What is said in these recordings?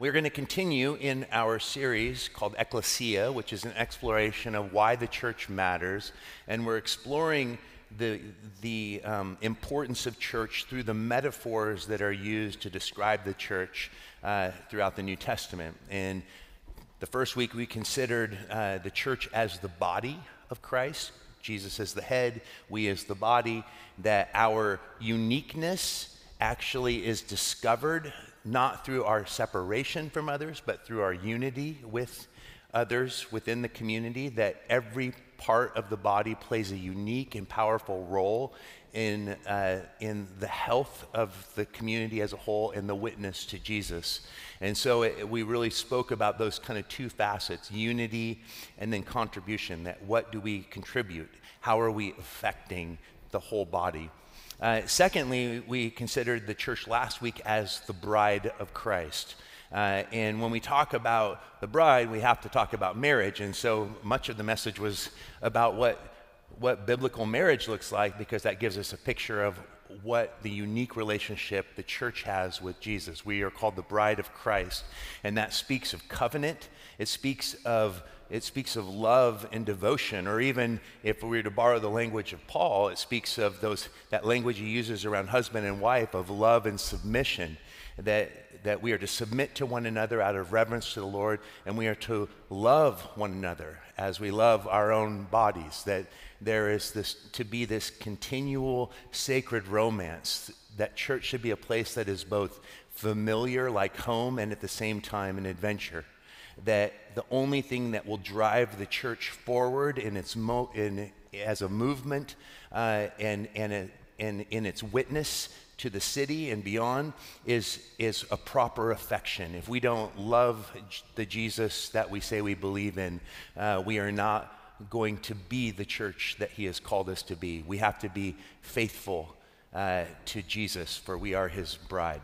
We're going to continue in our series called Ecclesia, which is an exploration of why the church matters. And we're exploring the, the um, importance of church through the metaphors that are used to describe the church uh, throughout the New Testament. And the first week we considered uh, the church as the body of Christ. Jesus as the head, we as the body, that our uniqueness actually is discovered not through our separation from others, but through our unity with others within the community, that every part of the body plays a unique and powerful role in, uh, in the health of the community as a whole and the witness to Jesus. And so it, we really spoke about those kind of two facets unity and then contribution that what do we contribute? How are we affecting the whole body? Uh, secondly, we considered the church last week as the bride of Christ. Uh, and when we talk about the bride, we have to talk about marriage. And so much of the message was about what, what biblical marriage looks like because that gives us a picture of what the unique relationship the church has with Jesus. We are called the bride of Christ, and that speaks of covenant, it speaks of it speaks of love and devotion, or even if we were to borrow the language of Paul, it speaks of those, that language he uses around husband and wife of love and submission, that, that we are to submit to one another out of reverence to the Lord, and we are to love one another as we love our own bodies, that there is this, to be this continual sacred romance, that church should be a place that is both familiar, like home, and at the same time an adventure that the only thing that will drive the church forward in its mo- in, as a movement uh, and, and, a, and in its witness to the city and beyond is, is a proper affection. If we don't love the Jesus that we say we believe in, uh, we are not going to be the church that he has called us to be. We have to be faithful uh, to Jesus, for we are his bride.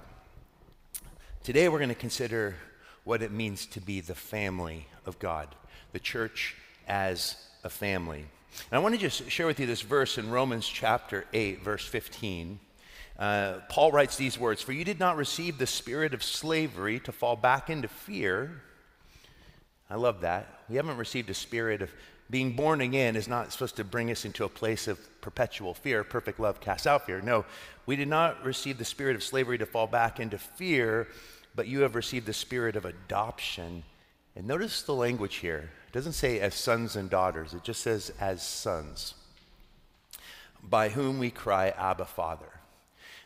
Today we're going to consider what it means to be the family of God, the church as a family. And I want to just share with you this verse in Romans chapter 8, verse 15. Uh, Paul writes these words For you did not receive the spirit of slavery to fall back into fear. I love that. We haven't received a spirit of being born again is not supposed to bring us into a place of perpetual fear. Perfect love casts out fear. No, we did not receive the spirit of slavery to fall back into fear, but you have received the spirit of adoption. And notice the language here. It doesn't say as sons and daughters, it just says as sons, by whom we cry, Abba, Father.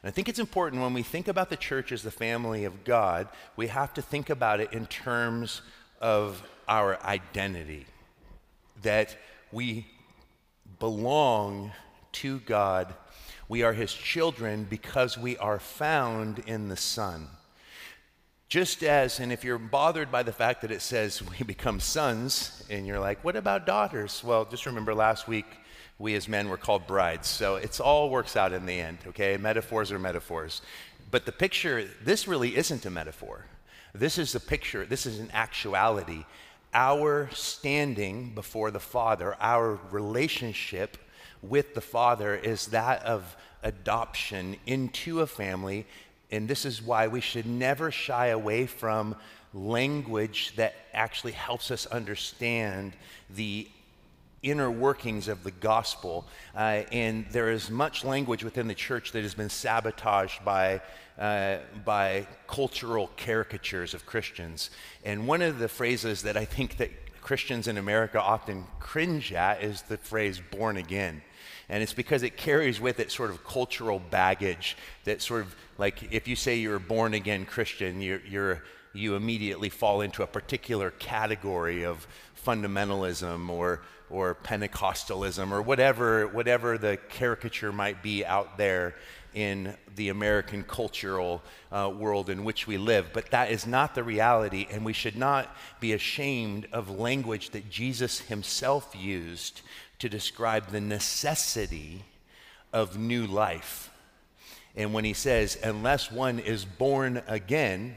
And I think it's important when we think about the church as the family of God, we have to think about it in terms of our identity. That we belong to God. We are his children because we are found in the Son. Just as, and if you're bothered by the fact that it says we become sons, and you're like, what about daughters? Well, just remember last week we as men were called brides. So it's all works out in the end, okay? Metaphors are metaphors. But the picture, this really isn't a metaphor. This is a picture, this is an actuality. Our standing before the Father, our relationship with the Father is that of adoption into a family and this is why we should never shy away from language that actually helps us understand the inner workings of the gospel. Uh, and there is much language within the church that has been sabotaged by, uh, by cultural caricatures of Christians. And one of the phrases that I think that Christians in America often cringe at is the phrase born again. And it's because it carries with it sort of cultural baggage that sort of like if you say you're a born again Christian, you're, you're, you immediately fall into a particular category of fundamentalism or, or Pentecostalism or whatever, whatever the caricature might be out there in the American cultural uh, world in which we live. But that is not the reality, and we should not be ashamed of language that Jesus himself used to describe the necessity of new life. And when he says, unless one is born again,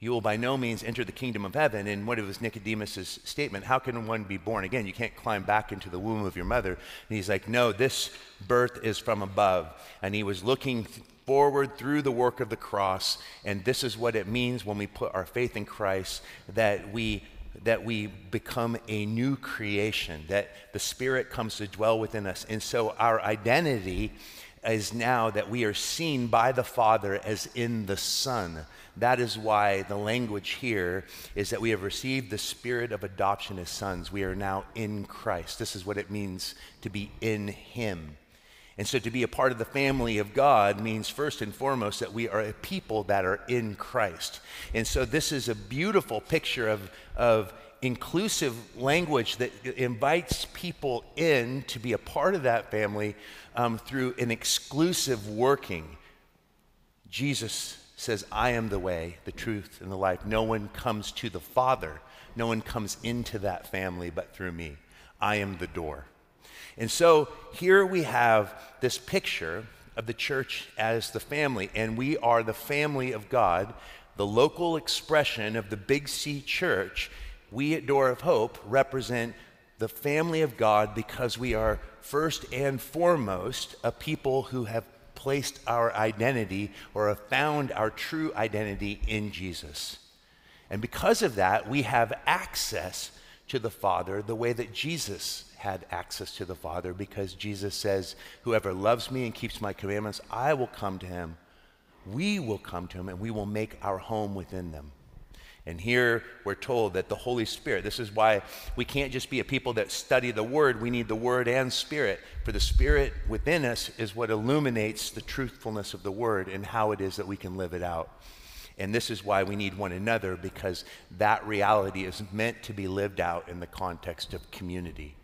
you will by no means enter the kingdom of heaven. And what was Nicodemus' statement? How can one be born again? You can't climb back into the womb of your mother. And he's like, no, this birth is from above. And he was looking forward through the work of the cross. And this is what it means when we put our faith in Christ that we that we become a new creation, that the Spirit comes to dwell within us. And so our identity is now that we are seen by the Father as in the Son. That is why the language here is that we have received the spirit of adoption as sons. We are now in Christ. This is what it means to be in Him. And so to be a part of the family of God means first and foremost that we are a people that are in Christ. And so this is a beautiful picture of, of inclusive language that invites people in to be a part of that family um, through an exclusive working. Jesus says, I am the way, the truth, and the life. No one comes to the Father, no one comes into that family but through me. I am the door. And so here we have this picture of the church as the family, and we are the family of God, the local expression of the Big C church. We at Door of Hope represent the family of God because we are first and foremost a people who have placed our identity or have found our true identity in Jesus. And because of that, we have access to the Father the way that Jesus had access to the Father because Jesus says, Whoever loves me and keeps my commandments, I will come to him. We will come to him and we will make our home within them. And here we're told that the Holy Spirit, this is why we can't just be a people that study the Word, we need the Word and Spirit. For the Spirit within us is what illuminates the truthfulness of the Word and how it is that we can live it out. And this is why we need one another because that reality is meant to be lived out in the context of community.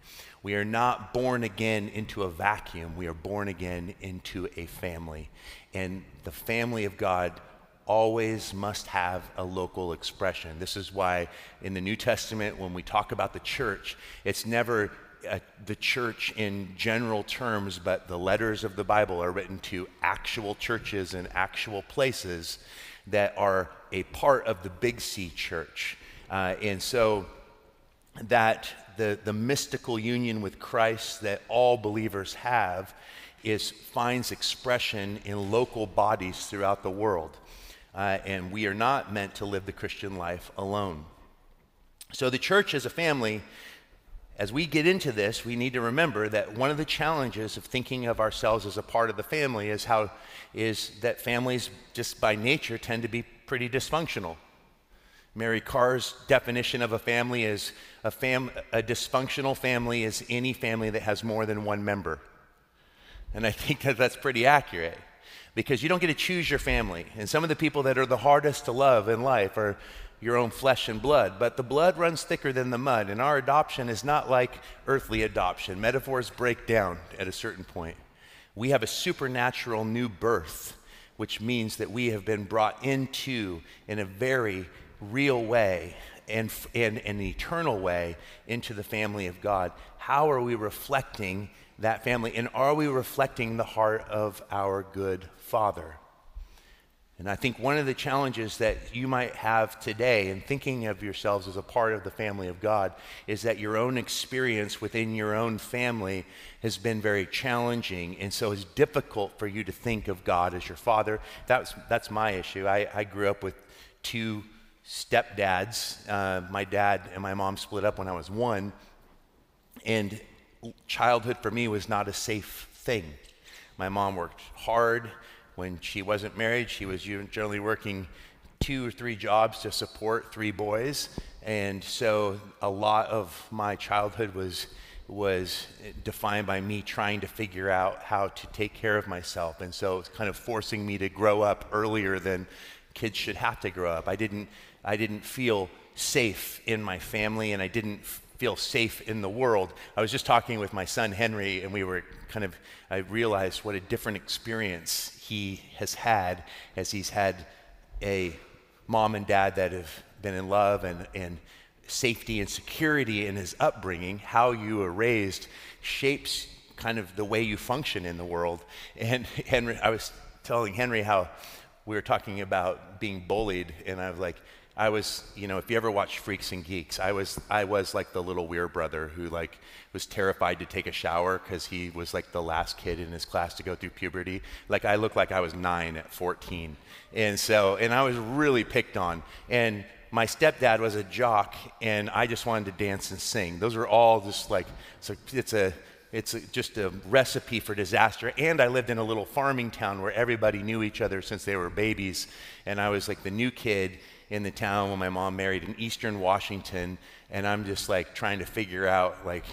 We are not born again into a vacuum, we are born again into a family. And the family of God always must have a local expression. This is why in the New Testament, when we talk about the church, it's never uh, the church in general terms, but the letters of the Bible are written to actual churches and actual places that are a part of the Big C church. Uh, and so that the, the mystical union with Christ that all believers have is finds expression in local bodies throughout the world uh, and we are not meant to live the Christian life alone. So, the church as a family, as we get into this, we need to remember that one of the challenges of thinking of ourselves as a part of the family is how is that families just by nature tend to be pretty dysfunctional. Mary Karr's definition of a family is a, fam- a dysfunctional family is any family that has more than one member. And I think that that's pretty accurate because you don't get to choose your family. And some of the people that are the hardest to love in life are your own flesh and blood. But the blood runs thicker than the mud, and our adoption is not like earthly adoption. Metaphors break down at a certain point. We have a supernatural new birth, which means that we have been brought into, in a very real way, and in an eternal way into the family of God. How are we reflecting that family? And are we reflecting the heart of our good Father. And I think one of the challenges that you might have today in thinking of yourselves as a part of the family of God is that your own experience within your own family has been very challenging. And so it's difficult for you to think of God as your father. That's, that's my issue. I, I grew up with two stepdads. Uh, my dad and my mom split up when I was one. And childhood for me was not a safe thing. My mom worked hard. When she wasn't married, she was generally working two or three jobs to support three boys. And so a lot of my childhood was, was defined by me trying to figure out how to take care of myself. And so it's kind of forcing me to grow up earlier than kids should have to grow up. I didn't, I didn't feel safe in my family and I didn't feel safe in the world. I was just talking with my son Henry, and we were kind of, I realized what a different experience he has had as he's had a mom and dad that have been in love and, and safety and security in his upbringing, how you are raised shapes kind of the way you function in the world. And Henry, I was telling Henry how we were talking about being bullied, and I was like, I was, you know, if you ever watch Freaks and Geeks, I was, I was like the little weird brother who like was terrified to take a shower because he was like the last kid in his class to go through puberty. Like I looked like I was nine at 14, and so, and I was really picked on. And my stepdad was a jock, and I just wanted to dance and sing. Those were all just like, so it's a, it's just a recipe for disaster. And I lived in a little farming town where everybody knew each other since they were babies, and I was like the new kid in the town when my mom married in eastern Washington, and I'm just like trying to figure out like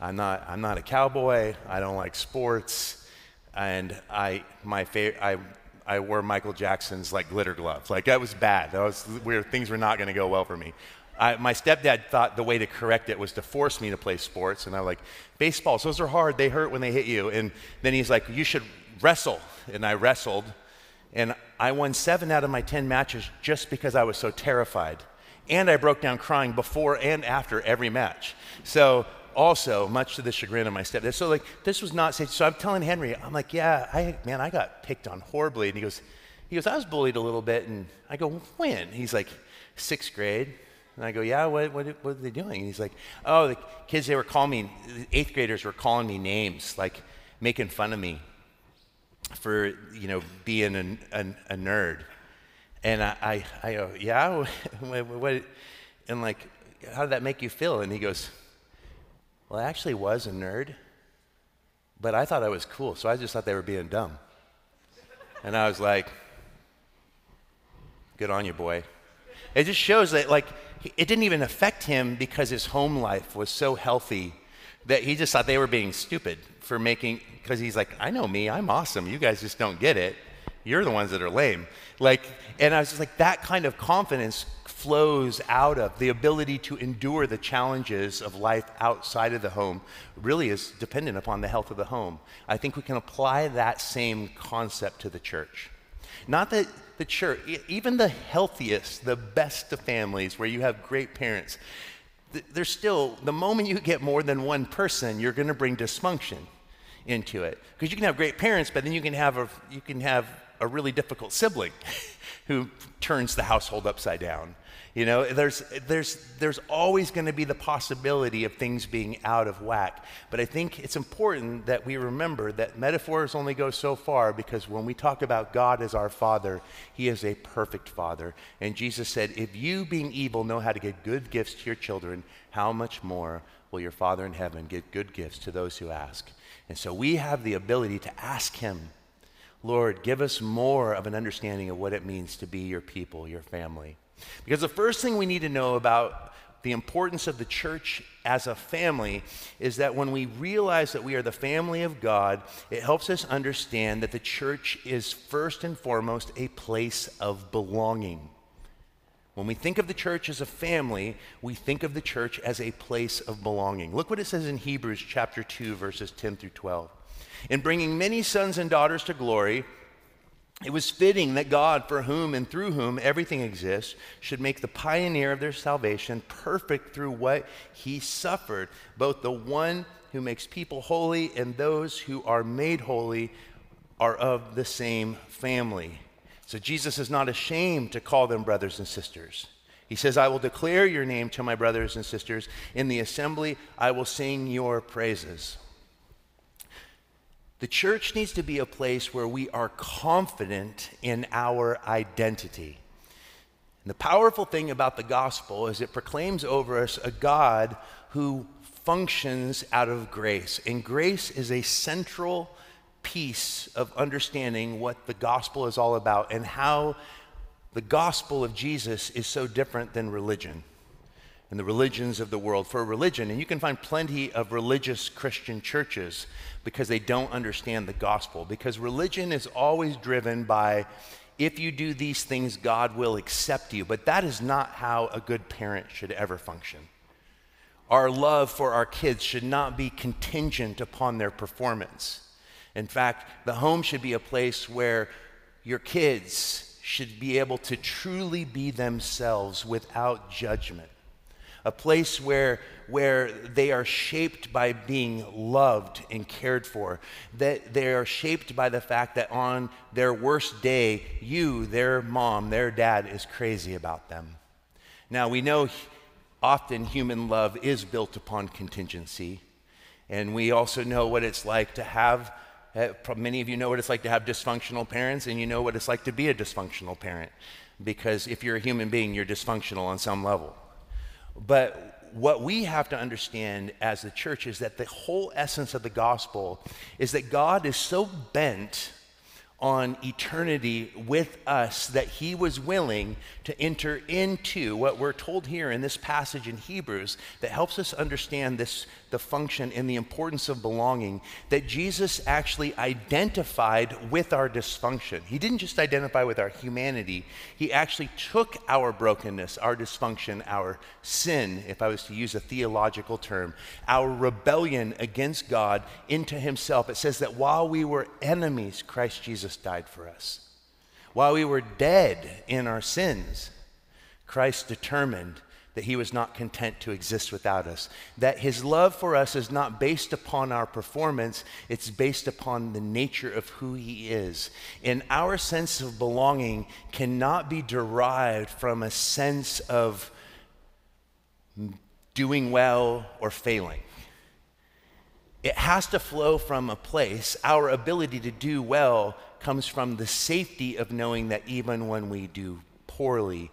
I'm not I'm not a cowboy. I don't like sports, and I my favorite I I wore Michael Jackson's like glitter gloves. Like that was bad. That was where things were not going to go well for me. I, my stepdad thought the way to correct it was to force me to play sports, and I'm like, baseballs, those are hard. They hurt when they hit you. And then he's like, you should wrestle, and I wrestled and I won seven out of my 10 matches just because I was so terrified. And I broke down crying before and after every match. So, also, much to the chagrin of my stepdad. So, like, this was not safe. So, I'm telling Henry, I'm like, yeah, I, man, I got picked on horribly. And he goes, he goes, I was bullied a little bit. And I go, when? He's like, sixth grade. And I go, yeah, what, what, what are they doing? And he's like, oh, the kids, they were calling me, eighth graders were calling me names, like making fun of me for you know being a, a, a nerd, and I, I, I go, yeah, what, and like, how did that make you feel? And he goes, well, I actually was a nerd, but I thought I was cool, so I just thought they were being dumb, and I was like, good on you, boy. It just shows that like it didn't even affect him because his home life was so healthy that he just thought they were being stupid for making, because he's like, I know me, I'm awesome. You guys just don't get it. You're the ones that are lame. Like, and I was just like, that kind of confidence flows out of the ability to endure the challenges of life outside of the home really is dependent upon the health of the home. I think we can apply that same concept to the church. Not that the church, even the healthiest, the best of families where you have great parents, there's still, the moment you get more than one person, you're going to bring dysfunction into it. Because you can have great parents, but then you can have a, you can have a really difficult sibling who turns the household upside down. You know, there's, there's, there's always going to be the possibility of things being out of whack. But I think it's important that we remember that metaphors only go so far because when we talk about God as our Father, He is a perfect Father. And Jesus said, If you, being evil, know how to give good gifts to your children, how much more will your Father in heaven give good gifts to those who ask? And so we have the ability to ask Him, Lord, give us more of an understanding of what it means to be your people, your family. Because the first thing we need to know about the importance of the church as a family is that when we realize that we are the family of God, it helps us understand that the church is first and foremost a place of belonging. When we think of the church as a family, we think of the church as a place of belonging. Look what it says in Hebrews chapter 2 verses 10 through 12. In bringing many sons and daughters to glory, it was fitting that God, for whom and through whom everything exists, should make the pioneer of their salvation perfect through what he suffered. Both the one who makes people holy and those who are made holy are of the same family. So Jesus is not ashamed to call them brothers and sisters. He says, I will declare your name to my brothers and sisters. In the assembly, I will sing your praises. The church needs to be a place where we are confident in our identity. And the powerful thing about the gospel is it proclaims over us a God who functions out of grace. And grace is a central piece of understanding what the gospel is all about and how the gospel of Jesus is so different than religion and the religions of the world for a religion. And you can find plenty of religious Christian churches because they don't understand the gospel. Because religion is always driven by if you do these things, God will accept you. But that is not how a good parent should ever function. Our love for our kids should not be contingent upon their performance. In fact, the home should be a place where your kids should be able to truly be themselves without judgment. A place where, where they are shaped by being loved and cared for, that they are shaped by the fact that on their worst day, you, their mom, their dad, is crazy about them. Now, we know often human love is built upon contingency, and we also know what it's like to have. Uh, many of you know what it's like to have dysfunctional parents, and you know what it's like to be a dysfunctional parent. Because if you're a human being, you're dysfunctional on some level. But what we have to understand as the church is that the whole essence of the gospel is that God is so bent on eternity with us that he was willing to enter into what we're told here in this passage in Hebrews that helps us understand this the function and the importance of belonging that Jesus actually identified with our dysfunction. He didn't just identify with our humanity, he actually took our brokenness, our dysfunction, our sin, if I was to use a theological term, our rebellion against God into himself. It says that while we were enemies, Christ Jesus died for us. While we were dead in our sins, Christ determined that he was not content to exist without us. That his love for us is not based upon our performance, it's based upon the nature of who he is. And our sense of belonging cannot be derived from a sense of doing well or failing. It has to flow from a place. Our ability to do well comes from the safety of knowing that even when we do poorly,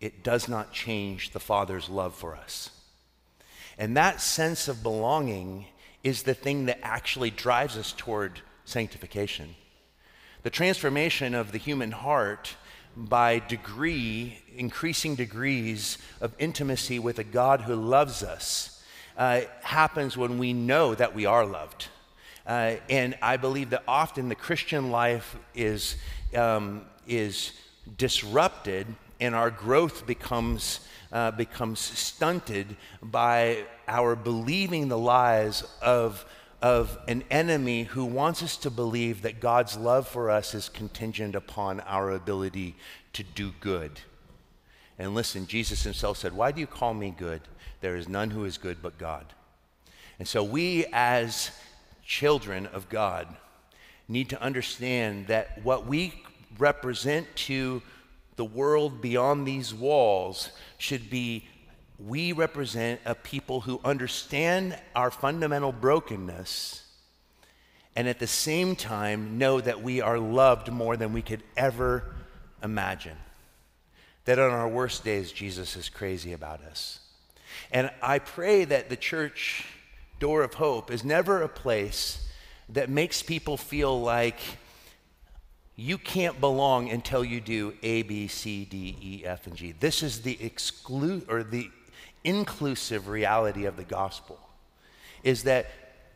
it does not change the Father's love for us. And that sense of belonging is the thing that actually drives us toward sanctification. The transformation of the human heart by degree, increasing degrees of intimacy with a God who loves us, uh, happens when we know that we are loved. Uh, and I believe that often the Christian life is, um, is disrupted and our growth becomes, uh, becomes stunted by our believing the lies of, of an enemy who wants us to believe that God's love for us is contingent upon our ability to do good. And listen, Jesus himself said, Why do you call me good? There is none who is good but God. And so we, as children of God, need to understand that what we represent to the world beyond these walls should be we represent a people who understand our fundamental brokenness and at the same time know that we are loved more than we could ever imagine. That on our worst days, Jesus is crazy about us. And I pray that the church door of hope is never a place that makes people feel like you can't belong until you do A, B, C, D, E, F, and G. This is the exclu- or the inclusive reality of the gospel. Is that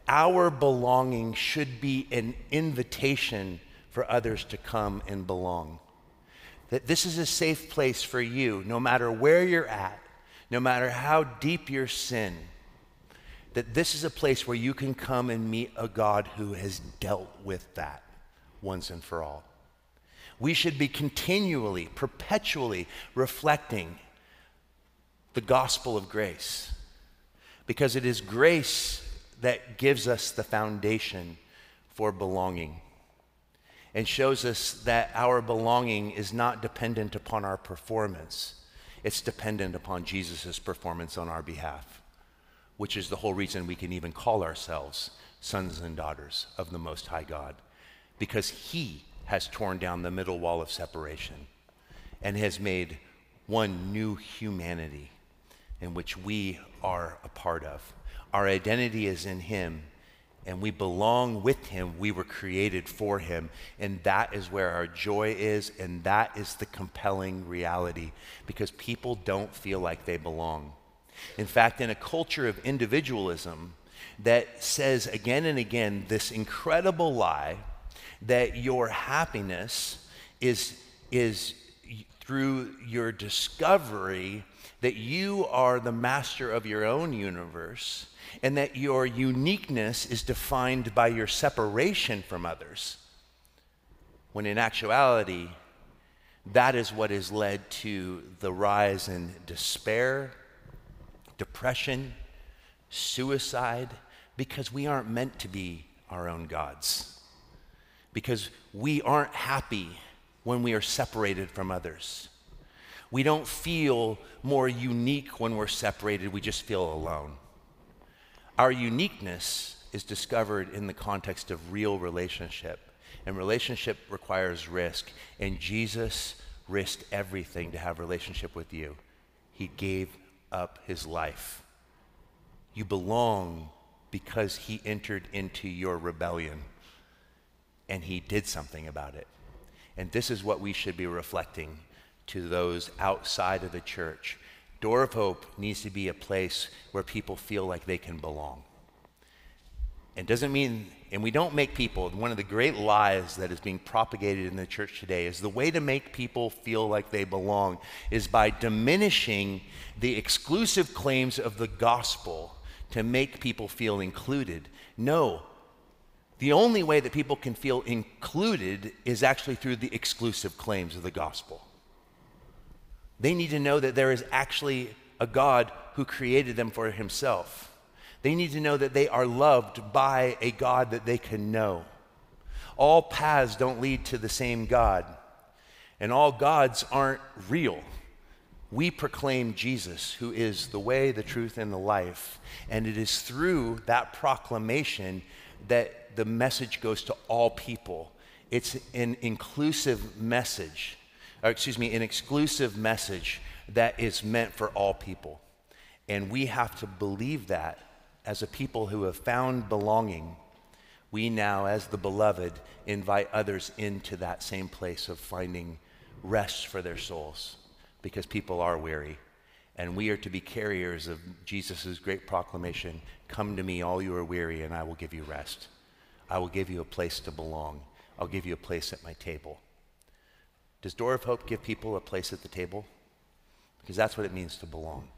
our belonging should be an invitation for others to come and belong. That this is a safe place for you, no matter where you're at, no matter how deep your sin, that this is a place where you can come and meet a God who has dealt with that once and for all we should be continually, perpetually reflecting the gospel of grace. Because it is grace that gives us the foundation for belonging and shows us that our belonging is not dependent upon our performance, it's dependent upon Jesus' performance on our behalf, which is the whole reason we can even call ourselves sons and daughters of the Most High God, because He has torn down the middle wall of separation and has made one new humanity in which we are a part of. Our identity is in Him, and we belong with Him. We were created for Him, and that is where our joy is, and that is the compelling reality because people don't feel like they belong. In fact, in a culture of individualism that says again and again this incredible lie that your happiness is, is through your discovery that you are the master of your own universe and that your uniqueness is defined by your separation from others. When in actuality, that is what has led to the rise in despair depression, suicide, because we aren't meant to be our own gods. Because we aren't happy when we are separated from others. We don't feel more unique when we're separated, we just feel alone. Our uniqueness is discovered in the context of real relationship. And relationship requires risk. And Jesus risked everything to have relationship with you. He gave up his life. You belong because he entered into your rebellion and he did something about it. And this is what we should be reflecting to those outside of the church. Door of Hope needs to be a place where people feel like they can belong. It doesn't mean, and we don't make people, one of the great lies that is being propagated in the church today is the way to make people feel like they belong is by diminishing the exclusive claims of the gospel to make people feel included. No. The only way that people can feel included is actually through the exclusive claims of the gospel. They need to know that there is actually a God who created them for himself. They need to know that they are loved by a God that they can know. All paths don't lead to the same God, and all gods aren't real. We proclaim Jesus, who is the way, the truth, and the life. And it is through that proclamation that the message goes to all people. It's an inclusive message or excuse me, an exclusive message that is meant for all people. And we have to believe that as a people who have found belonging. We now, as the beloved, invite others into that same place of finding rest for their souls because people are weary. And we are to be carriers of Jesus' great proclamation Come to me, all you are weary, and I will give you rest. I will give you a place to belong. I'll give you a place at my table. Does Door of Hope give people a place at the table? Because that's what it means to belong.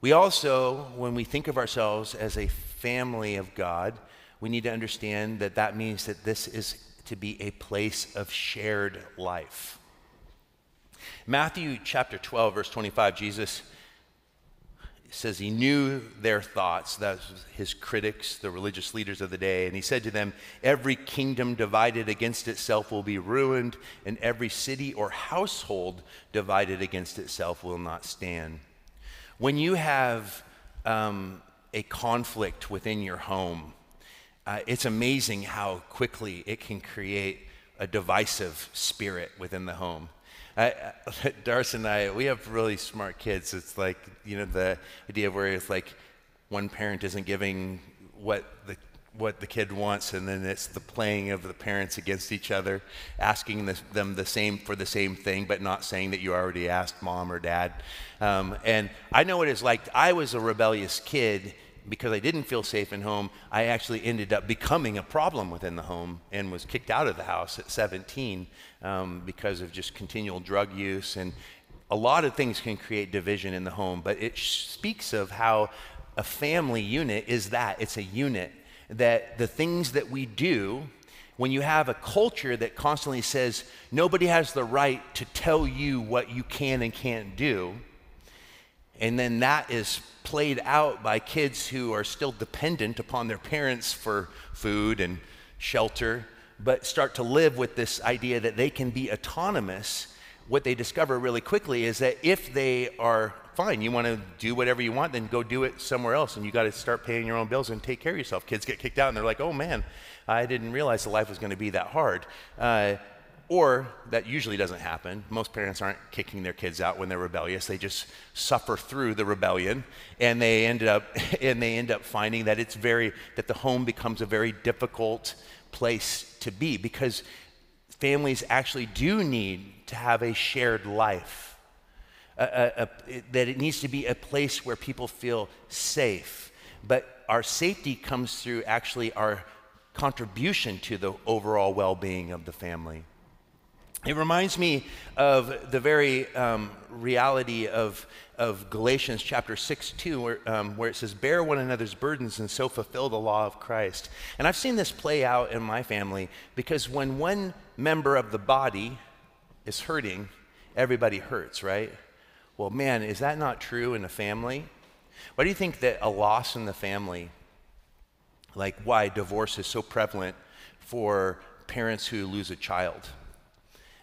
We also, when we think of ourselves as a family of God, we need to understand that that means that this is to be a place of shared life. Matthew chapter 12, verse 25, Jesus says he knew their thoughts. That his critics, the religious leaders of the day. And he said to them, Every kingdom divided against itself will be ruined, and every city or household divided against itself will not stand. When you have um, a conflict within your home, uh, it's amazing how quickly it can create a divisive spirit within the home. I, Darcy and I, we have really smart kids. It's like, you know, the idea of where it's like one parent isn't giving what the what the kid wants, and then it's the playing of the parents against each other, asking the, them the same for the same thing, but not saying that you already asked mom or dad. Um, and I know what it's like. I was a rebellious kid, because I didn't feel safe in home, I actually ended up becoming a problem within the home and was kicked out of the house at 17 um, because of just continual drug use. And a lot of things can create division in the home, but it speaks of how a family unit is that it's a unit that the things that we do when you have a culture that constantly says nobody has the right to tell you what you can and can't do and then that is played out by kids who are still dependent upon their parents for food and shelter, but start to live with this idea that they can be autonomous. What they discover really quickly is that if they are fine, you want to do whatever you want, then go do it somewhere else, and you got to start paying your own bills and take care of yourself. Kids get kicked out, and they're like, oh man, I didn't realize the life was going to be that hard. Uh, or that usually doesn't happen. Most parents aren't kicking their kids out when they're rebellious. They just suffer through the rebellion and they end up and they end up finding that it's very that the home becomes a very difficult place to be because families actually do need to have a shared life. A, a, a, that it needs to be a place where people feel safe. But our safety comes through actually our contribution to the overall well being of the family. It reminds me of the very um, reality of, of Galatians chapter 6, 2, where, um, where it says, Bear one another's burdens and so fulfill the law of Christ. And I've seen this play out in my family because when one member of the body is hurting, everybody hurts, right? Well, man, is that not true in a family? Why do you think that a loss in the family, like why divorce is so prevalent for parents who lose a child?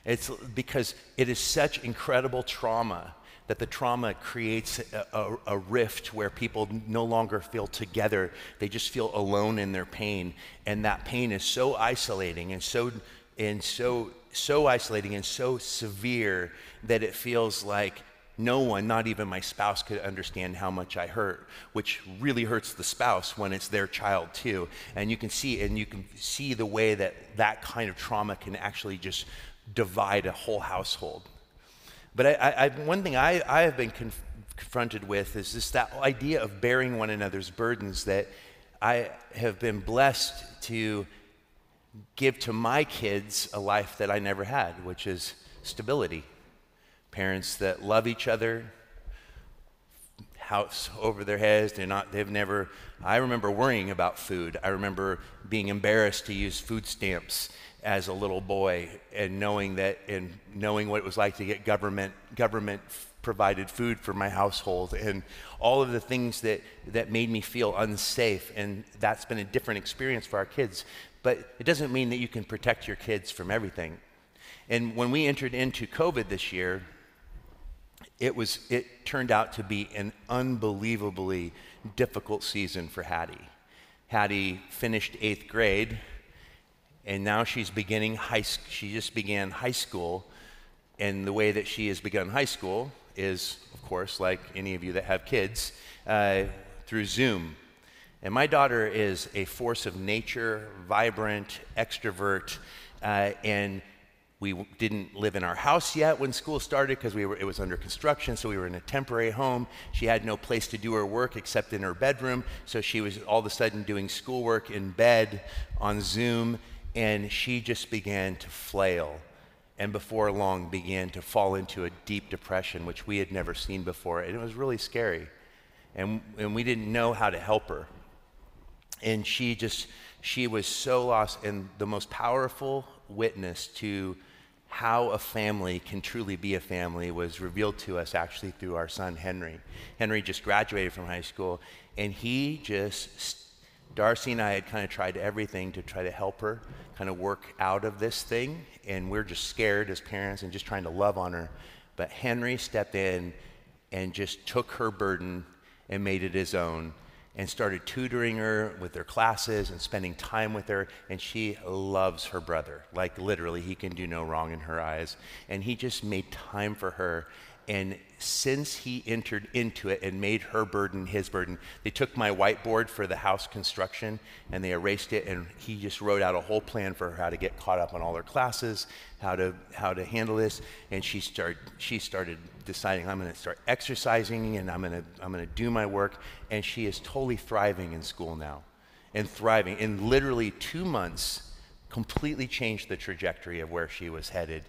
It's because it is such incredible trauma that the trauma creates a, a, a, rift where people no longer feel together. They just feel alone in their pain. And that pain is so isolating and so, and so, so isolating and so severe that it feels like no one, not even my spouse, could understand how much I hurt, which really hurts the spouse when it's their child too. And you can see, and you can see the way that that kind of trauma can actually just divide a whole household. But I, I, one thing I, I have been conf- confronted with is this that idea of bearing one another's burdens that I have been blessed to give to my kids a life that I never had, which is stability. Parents that love each other, house over their heads. They're not, they've never, I remember worrying about food. I remember being embarrassed to use food stamps as a little boy and knowing that and knowing what it was like to get government government provided food for my household and all of the things that that made me feel unsafe. And that's been a different experience for our kids. But it doesn't mean that you can protect your kids from everything. And when we entered into covid this year it was it turned out to be an unbelievably difficult season for Hattie. Hattie finished 8th grade and now she's beginning high she just began high school. And the way that she has begun high school is of course like any of you that have kids uh, through zoom. And my daughter is a force of nature vibrant extrovert uh, and we didn't live in our house yet when school started because we it was under construction, so we were in a temporary home. She had no place to do her work except in her bedroom, so she was all of a sudden doing schoolwork in bed on Zoom and she just began to flail and before long began to fall into a deep depression which we had never seen before and it was really scary. And, and we didn't know how to help her. And she just she was so lost and the most powerful witness to how a family can truly be a family was revealed to us actually through our son henry. Henry just graduated from high school and he just darcy and i had kind of tried everything to try to help her kind of work out of this thing, and we're just scared as parents and just trying to love on her. But Henry stepped in and just took her burden and made it his own and started tutoring her with their classes and spending time with her. And she loves her brother. Like, literally, he can do no wrong in her eyes. And he just made time for her. And since he entered into it and made her burden his burden, they took my whiteboard for the house construction and they erased it. And he just wrote out a whole plan for her how to get caught up on all her classes, how to, how to handle this. And she, started she started deciding, I'm going to start exercising and I'm going to I'm going to do my work. And she is totally thriving in school now and thriving. In literally two months, completely changed the trajectory of where she was headed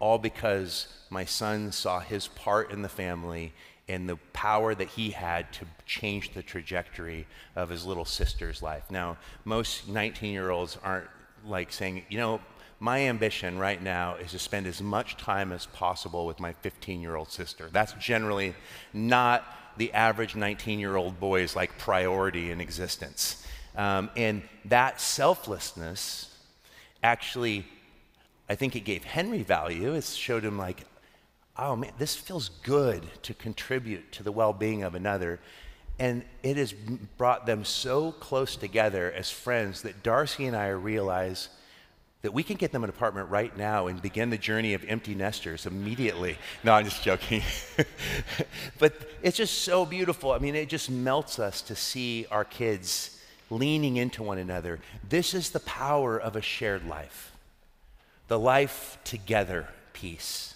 all because my son saw his part in the family and the power that he had to change the trajectory of his little sister's life. Now, most 19 year olds aren't like saying, you know, my ambition right now is to spend as much time as possible with my 15 year old sister. That's generally not the average 19 year old boy's like priority in existence. Um, and that selflessness actually I think it gave Henry value. It showed him, like, oh man, this feels good to contribute to the well being of another. And it has brought them so close together as friends that Darcy and I realize that we can get them an apartment right now and begin the journey of empty nesters immediately. No, I'm just joking. but it's just so beautiful. I mean, it just melts us to see our kids leaning into one another. This is the power of a shared life the life together piece,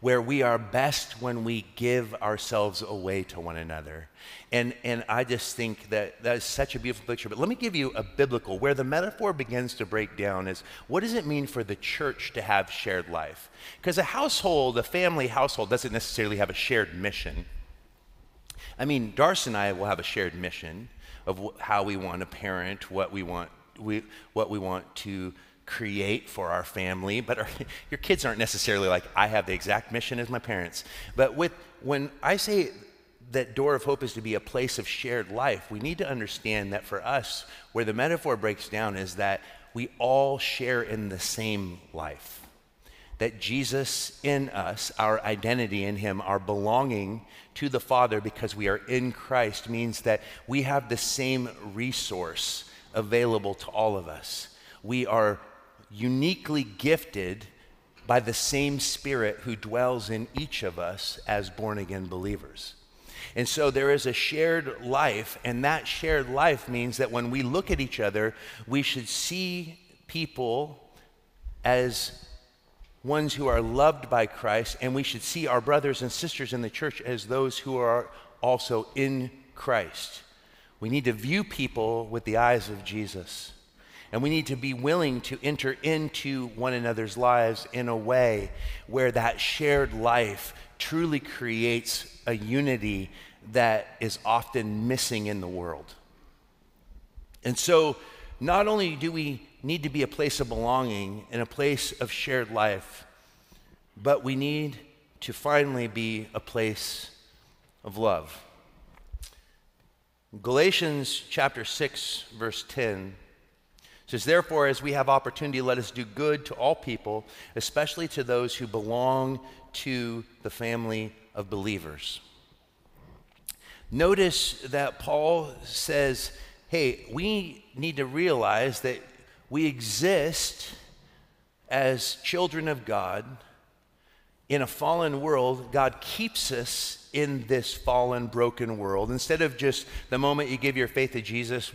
where we are best when we give ourselves away to one another. And, and I just think that that is such a beautiful picture. But let me give you a biblical, where the metaphor begins to break down is what does it mean for the church to have shared life? Because a household, a family household, doesn't necessarily have a shared mission. I mean, Darcy and I will have a shared mission of wh- how we want to parent, what we want, we, what we want to create for our family, but our, your kids aren't necessarily like, I have the exact mission as my parents. But with, when I say that Door of Hope is to be a place of shared life, we need to understand that for us, where the metaphor breaks down is that we all share in the same life. That Jesus in us, our identity in Him, our belonging to the Father because we are in Christ means that we have the same resource available to all of us. We are uniquely gifted by the same Spirit who dwells in each of us as born again believers. And so there is a shared life, and that shared life means that when we look at each other, we should see people as ones who are loved by Christ, and we should see our brothers and sisters in the church as those who are also in Christ. We need to view people with the eyes of Jesus. And we need to be willing to enter into one another's lives in a way where that shared life truly creates a unity that is often missing in the world. And so, not only do we need to be a place of belonging and a place of shared life, but we need to finally be a place of love. Galatians chapter 6, verse 10 says, Therefore, as we have opportunity, let us do good to all people, especially to those who belong to the family of believers. Notice that Paul says, hey, we need to realize that we exist as children of God in a fallen world. God keeps us in this fallen, broken world. Instead of just the moment you give your faith to Jesus,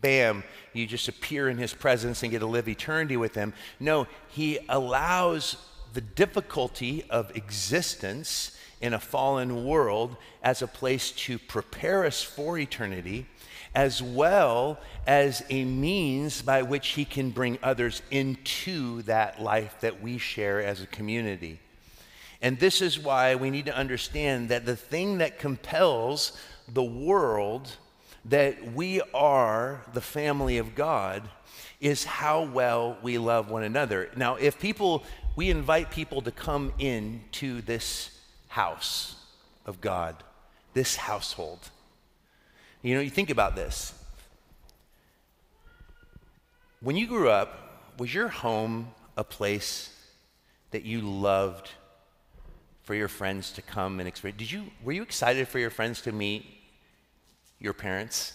bam, you just appear in his presence and get to live eternity with him. No, he allows the difficulty of existence in a fallen world as a place to prepare us for eternity, as well as a means by which he can bring others into that life that we share as a community. And this is why we need to understand that the thing that compels the world that we are the family of God is how well we love one another. Now, if people, we invite people to come in to this house of God, this household. You know, you think about this. When you grew up, was your home a place that you loved for your friends to come and experience? Did you, were you excited for your friends to meet your parents?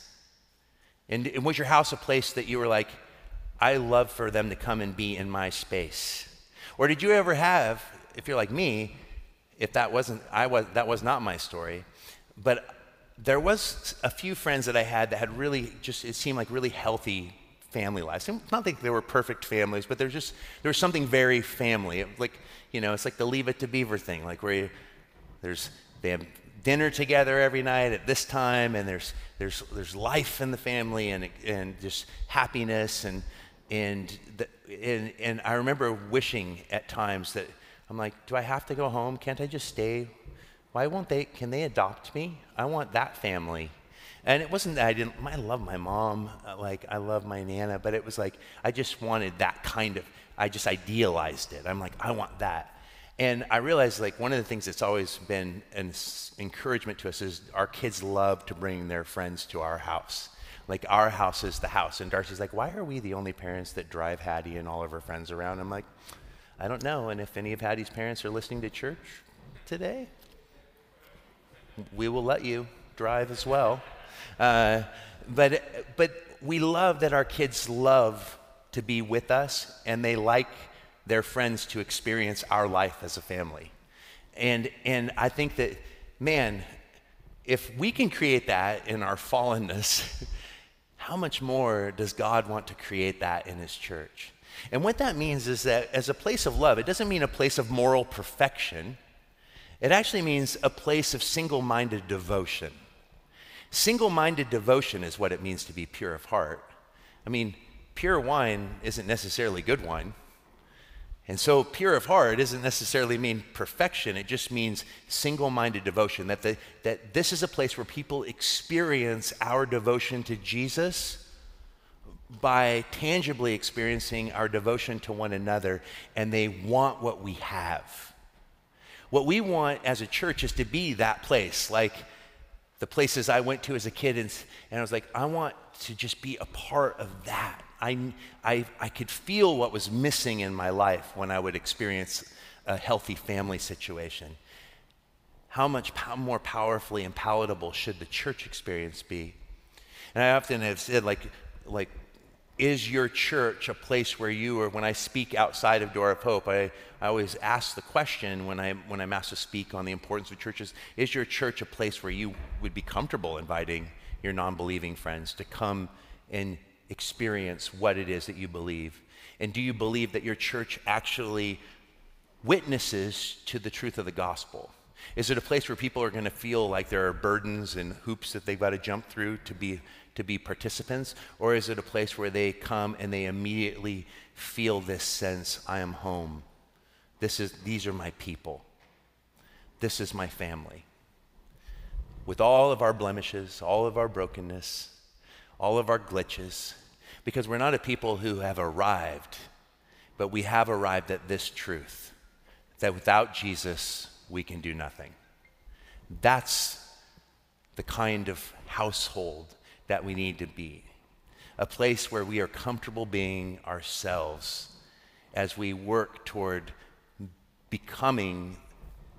And, and was your house a place that you were like, I love for them to come and be in my space? Or did you ever have, if you're like me, if that wasn't, I was, that was not my story. But there was a few friends that I had that had really just, it seemed like really healthy family lives. And not think they were perfect families, but there's just, there was something very family. Like, you know, it's like the leave it to beaver thing, like where you, there's, they have dinner together every night at this time, and there's, there's, there's life in the family and, and just happiness. And, and, the, and, and I remember wishing at times that, I'm like, do I have to go home? Can't I just stay? Why won't they? Can they adopt me? I want that family. And it wasn't that I didn't, I love my mom, uh, like I love my Nana, but it was like I just wanted that kind of, I just idealized it. I'm like, I want that. And I realized like one of the things that's always been an encouragement to us is our kids love to bring their friends to our house. Like our house is the house. And Darcy's like, why are we the only parents that drive Hattie and all of her friends around? I'm like, I don't know. And if any of Hattie's parents are listening to church today, we will let you drive as well. Uh, but, but we love that our kids love to be with us and they like their friends to experience our life as a family. And, and I think that, man, if we can create that in our fallenness, how much more does God want to create that in His church? And what that means is that as a place of love, it doesn't mean a place of moral perfection. It actually means a place of single minded devotion. Single minded devotion is what it means to be pure of heart. I mean, pure wine isn't necessarily good wine. And so, pure of heart doesn't necessarily mean perfection. It just means single minded devotion. That, the, that this is a place where people experience our devotion to Jesus by tangibly experiencing our devotion to one another, and they want what we have. What we want as a church is to be that place, like the places I went to as a kid, and, and I was like, I want to just be a part of that. I, I, I could feel what was missing in my life when I would experience a healthy family situation. How much more powerfully and palatable should the church experience be? And I often have said, like, like is your church a place where you, or when I speak outside of Door of Hope, I, I always ask the question when, I, when I'm asked to speak on the importance of churches is your church a place where you would be comfortable inviting your non believing friends to come and experience what it is that you believe? And do you believe that your church actually witnesses to the truth of the gospel? Is it a place where people are going to feel like there are burdens and hoops that they've got to jump through to be to be participants? Or is it a place where they come and they immediately feel this sense, I am home. This is, these are my people. This is my family. With all of our blemishes, all of our brokenness, all of our glitches, because we're not a people who have arrived, but we have arrived at this truth that without Jesus, we can do nothing. That's the kind of household that we need to be. A place where we are comfortable being ourselves as we work toward becoming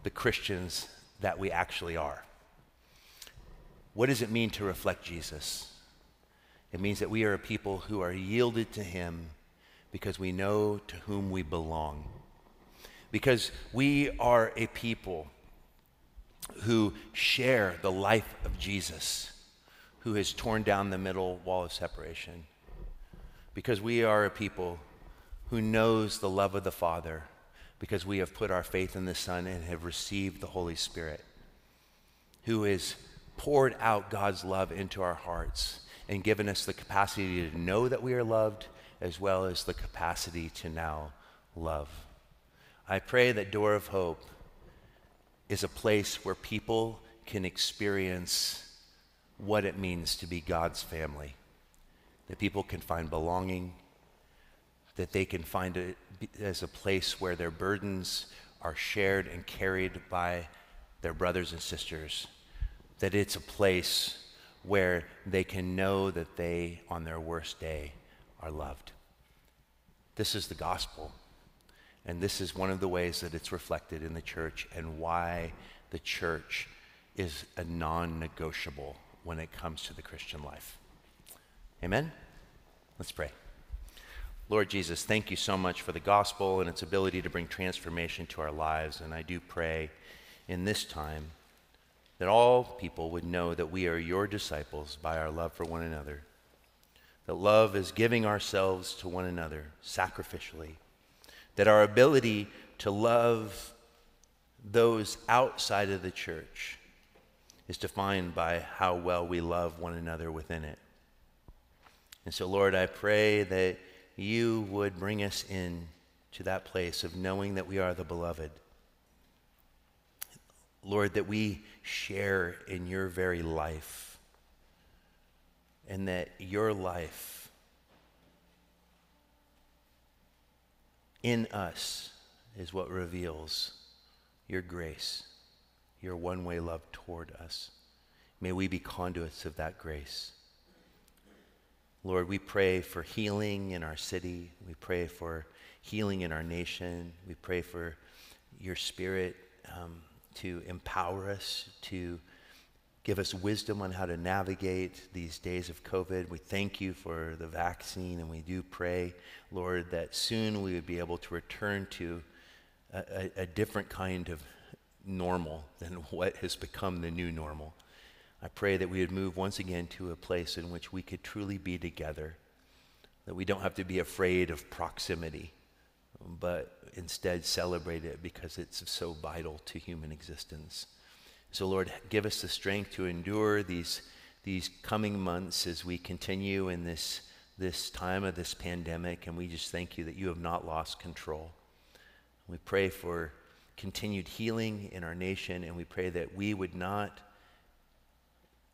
the Christians that we actually are. What does it mean to reflect Jesus? It means that we are a people who are yielded to Him because we know to whom we belong. Because we are a people who share the life of Jesus who has torn down the middle wall of separation. Because we are a people who knows the love of the Father because we have put our faith in the Son and have received the Holy Spirit, who has poured out God's love into our hearts and given us the capacity to know that we are loved as well as the capacity to now love. I pray that Door of Hope is a place where people can experience what it means to be God's family. That people can find belonging, that they can find it as a place where their burdens are shared and carried by their brothers and sisters. That it's a place where they can know that they, on their worst day, are loved. This is the gospel. And this is one of the ways that it's reflected in the church and why the church is a non negotiable when it comes to the Christian life. Amen? Let's pray. Lord Jesus, thank you so much for the gospel and its ability to bring transformation to our lives. And I do pray in this time that all people would know that we are your disciples by our love for one another. That love is giving ourselves to one another sacrificially. That our ability to love those outside of the church is defined by how well we love one another within it. And so, Lord, I pray that you would bring us in to that place of knowing that we are the beloved. Lord, that we share in your very life, and that your life in us is what reveals your grace your one way love toward us. May we be conduits of that grace. Lord, we pray for healing in our city. We pray for healing in our nation. We pray for your spirit um, to empower us, to give us wisdom on how to navigate these days of COVID. We thank you for the vaccine, and we do pray, Lord, that soon we would be able to return to a, a, a different kind of normal than what has become the new normal. I pray that we would move once again to a place in which we could truly be together, that we don't have to be afraid of proximity, but instead celebrate it because it's so vital to human existence. So, Lord, give us the strength to endure these, these coming months as we continue in this, this time of this pandemic, and we just thank you that you have not lost control. We pray for continued healing in our nation, and we pray that we would not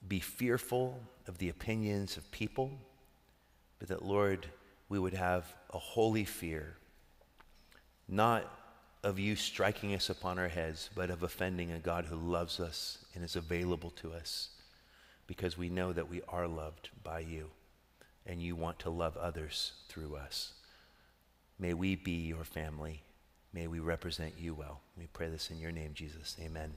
be fearful of the opinions of people, but that, Lord, we would have a holy fear, not of you striking us upon our heads, but of offending a God who loves us and is available to us because we know that we are loved by you and you want to love others through us. May we be your family. May we represent you well. We pray this in your name, Jesus. Amen.